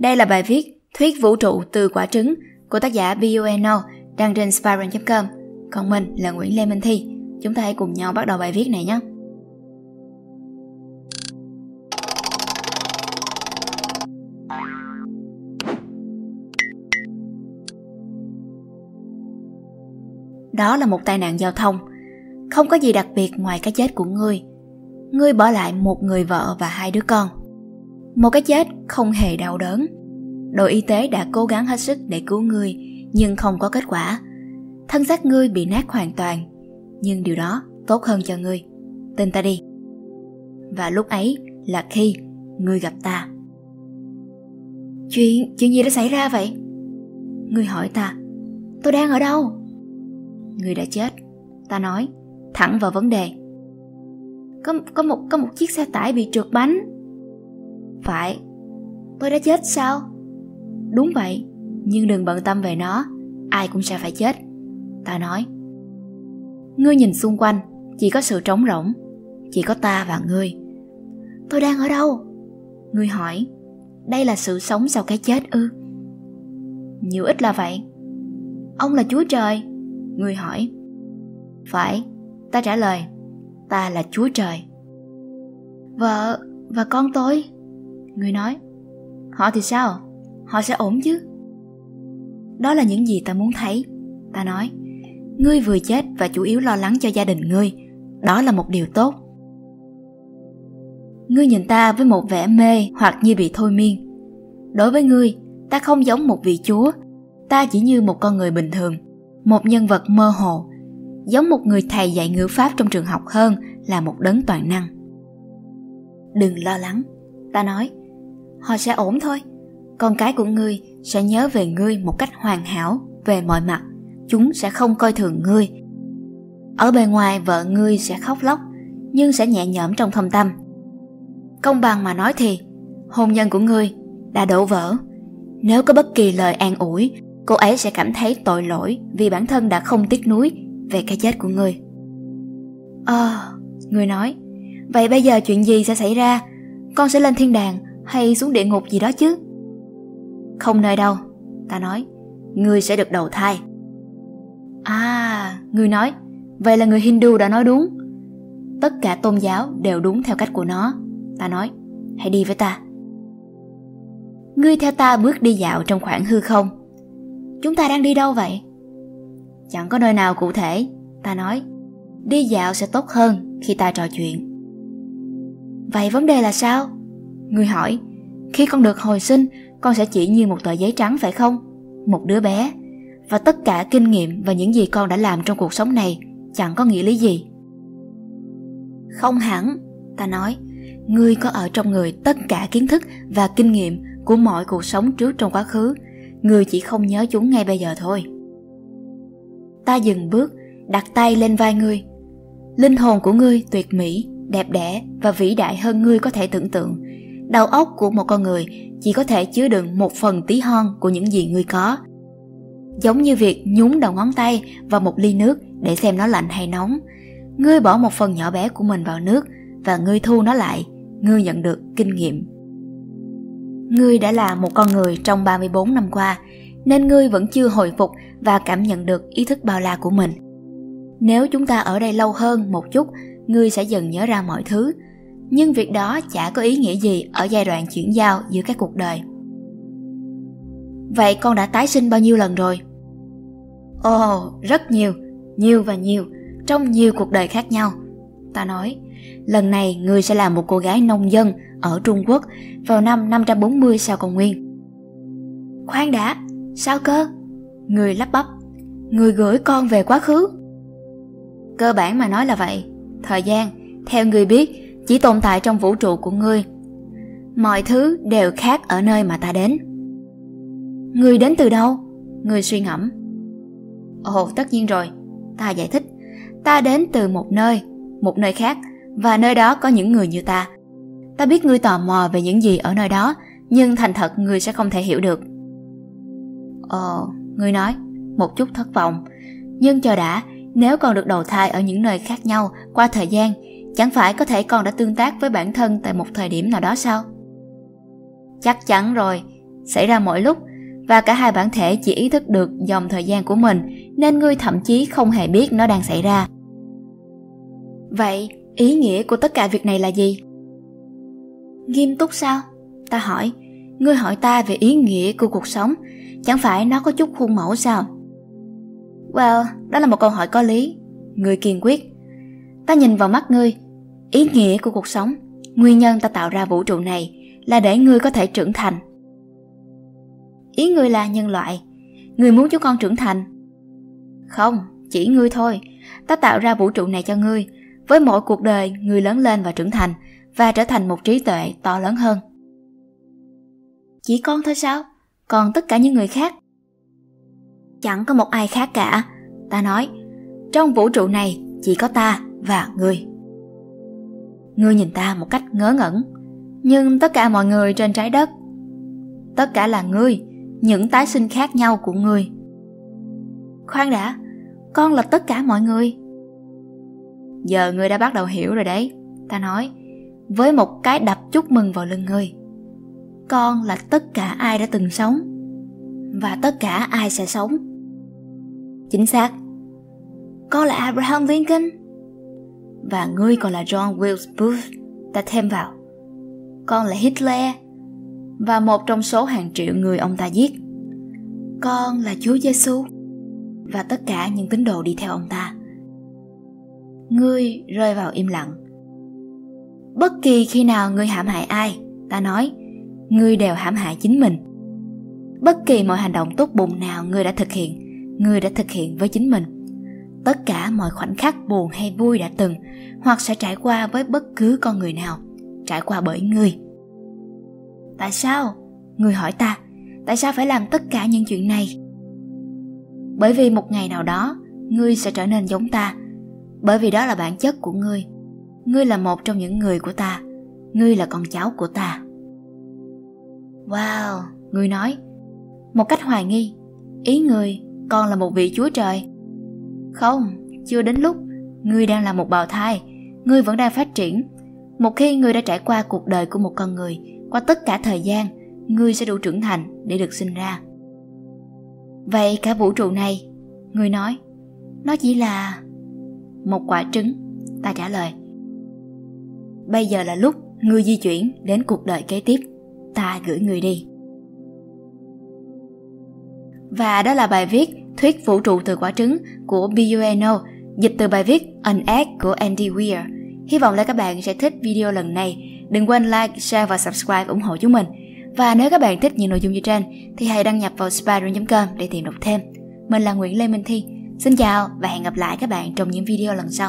Đây là bài viết Thuyết vũ trụ từ quả trứng của tác giả BUNO đăng trên spiron.com. Còn mình là Nguyễn Lê Minh Thi. Chúng ta hãy cùng nhau bắt đầu bài viết này nhé. Đó là một tai nạn giao thông. Không có gì đặc biệt ngoài cái chết của ngươi. Ngươi bỏ lại một người vợ và hai đứa con. Một cái chết không hề đau đớn. Đội y tế đã cố gắng hết sức để cứu ngươi, nhưng không có kết quả. Thân xác ngươi bị nát hoàn toàn, nhưng điều đó tốt hơn cho ngươi. Tin ta đi. Và lúc ấy là khi ngươi gặp ta. Chuyện, chuyện gì đã xảy ra vậy? Ngươi hỏi ta, tôi đang ở đâu? Ngươi đã chết, ta nói, thẳng vào vấn đề. Có, có, một, có một chiếc xe tải bị trượt bánh. Phải, tôi đã chết sao? Đúng vậy, nhưng đừng bận tâm về nó, ai cũng sẽ phải chết. Ta nói. Ngươi nhìn xung quanh, chỉ có sự trống rỗng, chỉ có ta và ngươi. Tôi đang ở đâu? Ngươi hỏi, đây là sự sống sau cái chết ư? Nhiều ít là vậy. Ông là Chúa Trời. Ngươi hỏi. Phải, ta trả lời. Ta là Chúa Trời. Vợ và con tôi. Ngươi nói. Họ thì sao? Họ sẽ ổn chứ? Đó là những gì ta muốn thấy. Ta nói. Ngươi vừa chết và chủ yếu lo lắng cho gia đình ngươi. Đó là một điều tốt. Ngươi nhìn ta với một vẻ mê hoặc như bị thôi miên. Đối với ngươi, ta không giống một vị chúa. Ta chỉ như một con người bình thường, một nhân vật mơ hồ, giống một người thầy dạy ngữ pháp trong trường học hơn là một đấng toàn năng. Đừng lo lắng, ta nói, họ sẽ ổn thôi. Con cái của ngươi sẽ nhớ về ngươi một cách hoàn hảo về mọi mặt, chúng sẽ không coi thường ngươi. Ở bề ngoài vợ ngươi sẽ khóc lóc, nhưng sẽ nhẹ nhõm trong thâm tâm. Công bằng mà nói thì, hôn nhân của ngươi đã đổ vỡ. Nếu có bất kỳ lời an ủi, cô ấy sẽ cảm thấy tội lỗi vì bản thân đã không tiếc nuối về cái chết của ngươi. Ờ, à, người nói, vậy bây giờ chuyện gì sẽ xảy ra? Con sẽ lên thiên đàng hay xuống địa ngục gì đó chứ? Không nơi đâu, ta nói, ngươi sẽ được đầu thai. À, ngươi nói, vậy là người Hindu đã nói đúng. Tất cả tôn giáo đều đúng theo cách của nó. Ta nói, hãy đi với ta. Ngươi theo ta bước đi dạo trong khoảng hư không. Chúng ta đang đi đâu vậy? Chẳng có nơi nào cụ thể, ta nói. Đi dạo sẽ tốt hơn khi ta trò chuyện. Vậy vấn đề là sao? Người hỏi, khi con được hồi sinh, con sẽ chỉ như một tờ giấy trắng phải không? Một đứa bé. Và tất cả kinh nghiệm và những gì con đã làm trong cuộc sống này chẳng có nghĩa lý gì. Không hẳn, ta nói, ngươi có ở trong người tất cả kiến thức và kinh nghiệm của mọi cuộc sống trước trong quá khứ, ngươi chỉ không nhớ chúng ngay bây giờ thôi. Ta dừng bước, đặt tay lên vai ngươi. Linh hồn của ngươi tuyệt mỹ, đẹp đẽ và vĩ đại hơn ngươi có thể tưởng tượng. Đầu óc của một con người chỉ có thể chứa đựng một phần tí hon của những gì ngươi có. Giống như việc nhúng đầu ngón tay vào một ly nước để xem nó lạnh hay nóng. Ngươi bỏ một phần nhỏ bé của mình vào nước và ngươi thu nó lại, ngươi nhận được kinh nghiệm. Ngươi đã là một con người trong 34 năm qua, nên ngươi vẫn chưa hồi phục và cảm nhận được ý thức bao la của mình. Nếu chúng ta ở đây lâu hơn một chút, ngươi sẽ dần nhớ ra mọi thứ, nhưng việc đó chả có ý nghĩa gì ở giai đoạn chuyển giao giữa các cuộc đời. Vậy con đã tái sinh bao nhiêu lần rồi? Ồ, oh, rất nhiều, nhiều và nhiều, trong nhiều cuộc đời khác nhau. Ta nói, lần này người sẽ là một cô gái nông dân ở Trung Quốc vào năm 540 sau công nguyên. Khoan đã, sao cơ? Người lắp bắp, người gửi con về quá khứ. Cơ bản mà nói là vậy, thời gian, theo người biết, chỉ tồn tại trong vũ trụ của ngươi. Mọi thứ đều khác ở nơi mà ta đến. Người đến từ đâu? Người suy ngẫm. Ồ, tất nhiên rồi, ta giải thích. Ta đến từ một nơi, một nơi khác, và nơi đó có những người như ta. Ta biết ngươi tò mò về những gì ở nơi đó, nhưng thành thật ngươi sẽ không thể hiểu được. Ồ, ngươi nói, một chút thất vọng. Nhưng chờ đã, nếu còn được đầu thai ở những nơi khác nhau qua thời gian, chẳng phải có thể con đã tương tác với bản thân tại một thời điểm nào đó sao? Chắc chắn rồi, xảy ra mỗi lúc và cả hai bản thể chỉ ý thức được dòng thời gian của mình nên ngươi thậm chí không hề biết nó đang xảy ra. Vậy, ý nghĩa của tất cả việc này là gì? Nghiêm túc sao? Ta hỏi, ngươi hỏi ta về ý nghĩa của cuộc sống, chẳng phải nó có chút khuôn mẫu sao? Well, đó là một câu hỏi có lý. người kiên quyết. Ta nhìn vào mắt ngươi, ý nghĩa của cuộc sống, nguyên nhân ta tạo ra vũ trụ này là để ngươi có thể trưởng thành. Ý ngươi là nhân loại, ngươi muốn chúng con trưởng thành. Không, chỉ ngươi thôi, ta tạo ra vũ trụ này cho ngươi, với mỗi cuộc đời ngươi lớn lên và trưởng thành và trở thành một trí tuệ to lớn hơn. Chỉ con thôi sao? Còn tất cả những người khác? Chẳng có một ai khác cả, ta nói. Trong vũ trụ này chỉ có ta và ngươi. Ngươi nhìn ta một cách ngớ ngẩn, nhưng tất cả mọi người trên trái đất, tất cả là ngươi, những tái sinh khác nhau của ngươi. Khoan đã, con là tất cả mọi người. Giờ ngươi đã bắt đầu hiểu rồi đấy, ta nói, với một cái đập chúc mừng vào lưng ngươi. Con là tất cả ai đã từng sống và tất cả ai sẽ sống. Chính xác. Con là Abraham Lincoln và ngươi còn là John Wilkes Booth, ta thêm vào. Con là Hitler và một trong số hàng triệu người ông ta giết. Con là Chúa Giêsu và tất cả những tín đồ đi theo ông ta. Ngươi rơi vào im lặng. Bất kỳ khi nào ngươi hãm hại ai, ta nói, ngươi đều hãm hại chính mình. Bất kỳ mọi hành động tốt bụng nào ngươi đã thực hiện, ngươi đã thực hiện với chính mình. Tất cả mọi khoảnh khắc buồn hay vui đã từng hoặc sẽ trải qua với bất cứ con người nào, trải qua bởi ngươi. Tại sao? người hỏi ta, tại sao phải làm tất cả những chuyện này? Bởi vì một ngày nào đó, ngươi sẽ trở nên giống ta. Bởi vì đó là bản chất của ngươi. Ngươi là một trong những người của ta. Ngươi là con cháu của ta. Wow, ngươi nói. Một cách hoài nghi. Ý ngươi, con là một vị chúa trời. Không, chưa đến lúc. Ngươi đang là một bào thai. Ngươi vẫn đang phát triển. Một khi ngươi đã trải qua cuộc đời của một con người, qua tất cả thời gian, ngươi sẽ đủ trưởng thành để được sinh ra. Vậy cả vũ trụ này, ngươi nói, nó chỉ là một quả trứng, ta trả lời. Bây giờ là lúc ngươi di chuyển đến cuộc đời kế tiếp, ta gửi ngươi đi. Và đó là bài viết Thuyết vũ trụ từ quả trứng của Bueno, dịch từ bài viết An Egg của Andy Weir. Hy vọng là các bạn sẽ thích video lần này. Đừng quên like, share và subscribe ủng hộ chúng mình. Và nếu các bạn thích những nội dung như trên thì hãy đăng nhập vào spider.com để tìm đọc thêm. Mình là Nguyễn Lê Minh Thi. Xin chào và hẹn gặp lại các bạn trong những video lần sau.